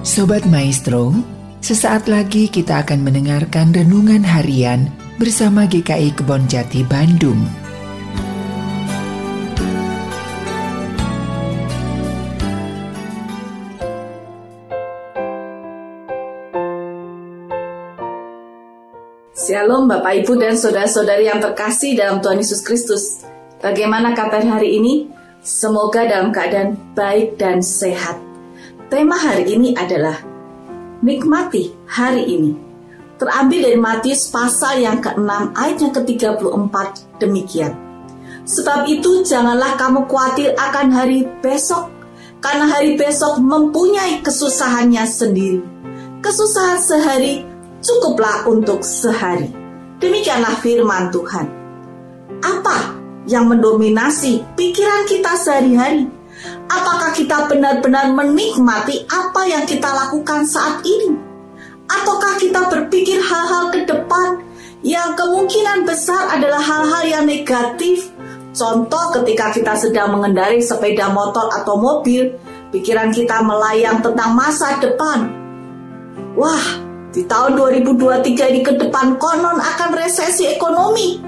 Sobat Maestro, sesaat lagi kita akan mendengarkan renungan harian bersama GKI Kebon Jati Bandung. Shalom Bapak Ibu dan Saudara-saudari yang terkasih dalam Tuhan Yesus Kristus. Bagaimana kabar hari ini? Semoga dalam keadaan baik dan sehat. Tema hari ini adalah Nikmati hari ini. Terambil dari Matius pasal yang ke-6 ayat yang ke-34 demikian. Sebab itu janganlah kamu khawatir akan hari besok, karena hari besok mempunyai kesusahannya sendiri. Kesusahan sehari cukuplah untuk sehari. Demikianlah firman Tuhan. Apa yang mendominasi pikiran kita sehari-hari? Apakah kita benar-benar menikmati apa yang kita lakukan saat ini? Ataukah kita berpikir hal-hal ke depan yang kemungkinan besar adalah hal-hal yang negatif? Contoh ketika kita sedang mengendarai sepeda motor atau mobil, pikiran kita melayang tentang masa depan. Wah, di tahun 2023 ini ke depan konon akan resesi ekonomi.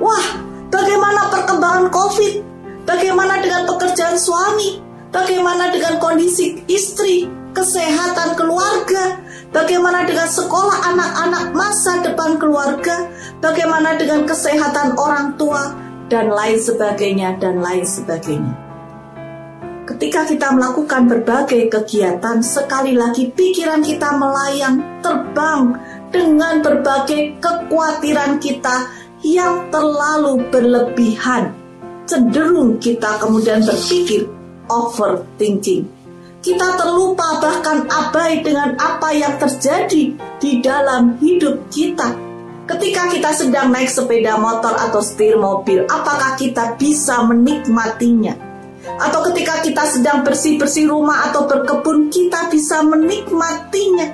Wah, bagaimana perkembangan COVID? Bagaimana dengan pekerjaan suami? Bagaimana dengan kondisi istri, kesehatan keluarga? Bagaimana dengan sekolah anak-anak masa depan keluarga? Bagaimana dengan kesehatan orang tua dan lain sebagainya dan lain sebagainya? Ketika kita melakukan berbagai kegiatan, sekali lagi pikiran kita melayang terbang dengan berbagai kekhawatiran kita yang terlalu berlebihan. Cenderung kita kemudian berpikir overthinking. Kita terlupa bahkan abai dengan apa yang terjadi di dalam hidup kita. Ketika kita sedang naik sepeda motor atau setir mobil, apakah kita bisa menikmatinya? atau ketika kita sedang bersih-bersih rumah atau berkebun, kita bisa menikmatinya.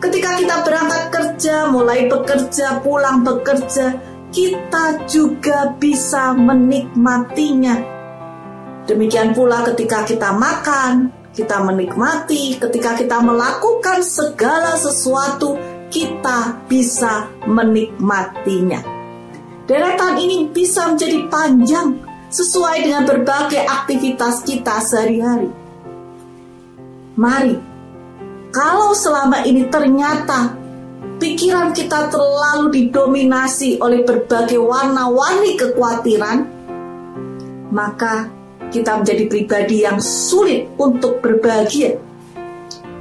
Ketika kita berangkat kerja, mulai bekerja, pulang bekerja, kita juga bisa menikmatinya. Demikian pula ketika kita makan, kita menikmati, ketika kita melakukan segala sesuatu, kita bisa menikmatinya. Deretan ini bisa menjadi panjang, sesuai dengan berbagai aktivitas kita sehari-hari. Mari, kalau selama ini ternyata pikiran kita terlalu didominasi oleh berbagai warna-warni kekhawatiran, maka kita menjadi pribadi yang sulit untuk berbahagia.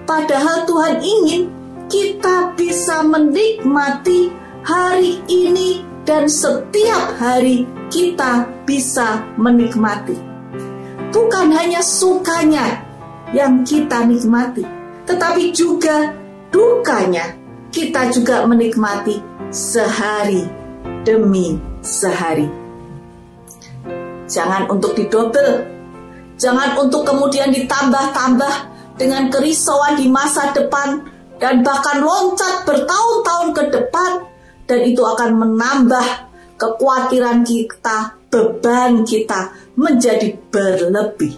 Padahal Tuhan ingin kita bisa menikmati hari ini dan setiap hari kita bisa menikmati. Bukan hanya sukanya yang kita nikmati, tetapi juga dukanya kita juga menikmati sehari demi sehari. Jangan untuk didobel, jangan untuk kemudian ditambah-tambah dengan kerisauan di masa depan dan bahkan loncat bertahun-tahun ke depan dan itu akan menambah kekhawatiran kita, beban kita menjadi berlebih.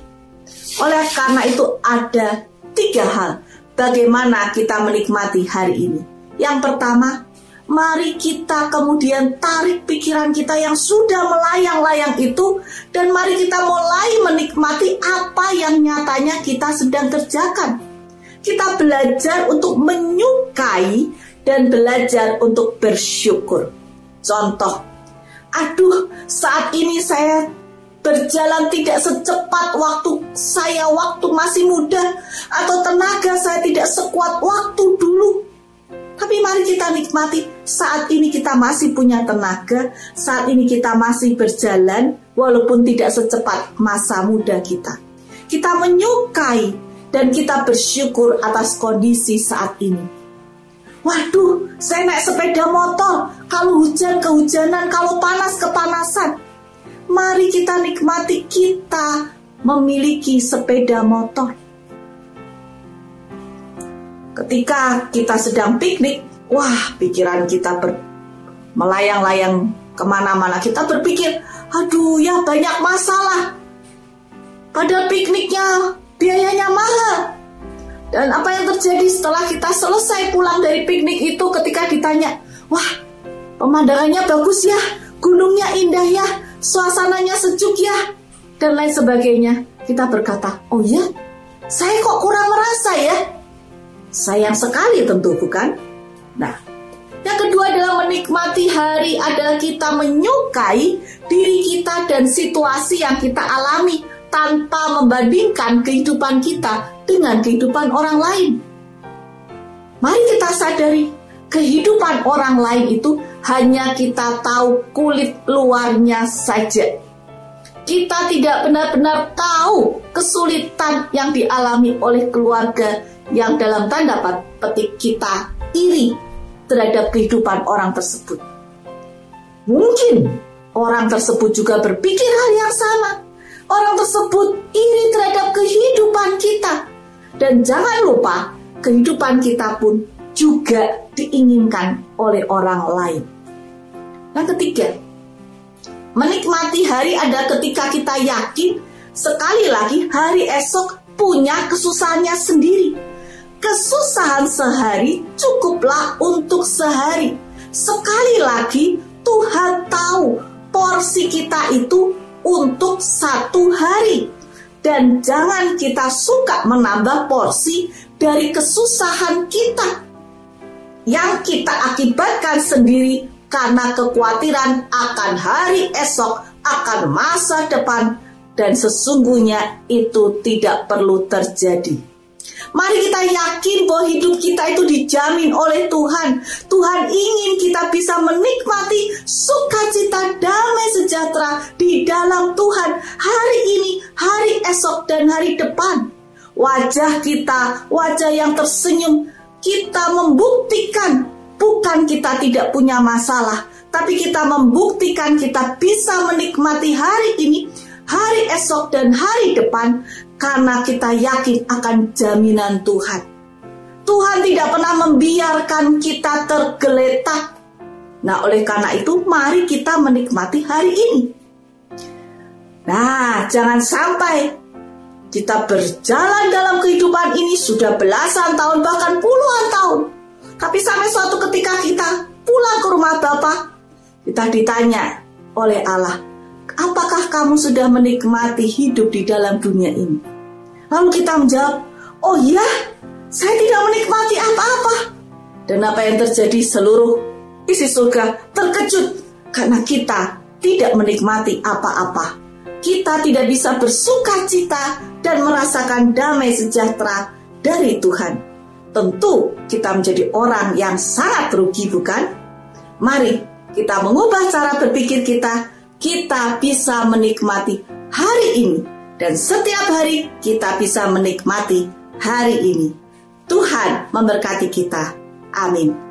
Oleh karena itu ada tiga hal bagaimana kita menikmati hari ini. Yang pertama, mari kita kemudian tarik pikiran kita yang sudah melayang-layang itu dan mari kita mulai menikmati apa yang nyatanya kita sedang kerjakan. Kita belajar untuk menyukai dan belajar untuk bersyukur. Contoh, aduh saat ini saya berjalan tidak secepat waktu saya waktu masih muda atau tenaga saya tidak sekuat waktu dulu. Tapi mari kita nikmati saat ini kita masih punya tenaga, saat ini kita masih berjalan walaupun tidak secepat masa muda kita. Kita menyukai dan kita bersyukur atas kondisi saat ini. Waduh, saya naik sepeda motor. Kalau hujan kehujanan, kalau panas kepanasan. Mari kita nikmati kita memiliki sepeda motor. Ketika kita sedang piknik, wah pikiran kita ber, melayang-layang ke mana-mana. Kita berpikir, aduh ya banyak masalah. Pada pikniknya biayanya mahal. Dan apa yang terjadi setelah kita selesai pulang dari piknik itu ketika ditanya, wah pemandangannya bagus ya, gunungnya indah ya, suasananya sejuk ya, dan lain sebagainya. Kita berkata, oh ya, saya kok kurang merasa ya. Sayang sekali tentu bukan? Nah, yang kedua adalah menikmati hari adalah kita menyukai diri kita dan situasi yang kita alami tanpa membandingkan kehidupan kita dengan kehidupan orang lain. Mari kita sadari, kehidupan orang lain itu hanya kita tahu kulit luarnya saja. Kita tidak benar-benar tahu kesulitan yang dialami oleh keluarga yang dalam tanda petik kita iri terhadap kehidupan orang tersebut. Mungkin orang tersebut juga berpikir hal yang sama. Orang tersebut iri terhadap kehidupan kita dan jangan lupa, kehidupan kita pun juga diinginkan oleh orang lain. Yang ketiga, menikmati hari ada ketika kita yakin sekali lagi hari esok punya kesusahannya sendiri. Kesusahan sehari cukuplah untuk sehari. Sekali lagi Tuhan tahu porsi kita itu untuk satu hari dan jangan kita suka menambah porsi dari kesusahan kita yang kita akibatkan sendiri karena kekhawatiran akan hari esok, akan masa depan, dan sesungguhnya itu tidak perlu terjadi. Mari kita yakin bahwa hidup kita itu dijamin oleh Tuhan. Tuhan ingin kita bisa menikmati sukacita damai sejahtera di dalam Tuhan hari ini, hari esok, dan hari depan. Wajah kita, wajah yang tersenyum, kita membuktikan bukan kita tidak punya masalah, tapi kita membuktikan kita bisa menikmati hari ini, hari esok, dan hari depan karena kita yakin akan jaminan Tuhan. Tuhan tidak pernah membiarkan kita tergeletak. Nah, oleh karena itu, mari kita menikmati hari ini. Nah, jangan sampai kita berjalan dalam kehidupan ini sudah belasan tahun, bahkan puluhan tahun. Tapi sampai suatu ketika kita pulang ke rumah Bapak, kita ditanya oleh Allah, apakah kamu sudah menikmati hidup di dalam dunia ini? Lalu kita menjawab, oh iya, saya tidak menikmati apa-apa. Dan apa yang terjadi seluruh isi surga terkejut karena kita tidak menikmati apa-apa. Kita tidak bisa bersuka cita dan merasakan damai sejahtera dari Tuhan. Tentu kita menjadi orang yang sangat rugi bukan? Mari kita mengubah cara berpikir kita, kita bisa menikmati hari ini dan setiap hari kita bisa menikmati hari ini. Tuhan memberkati kita. Amin.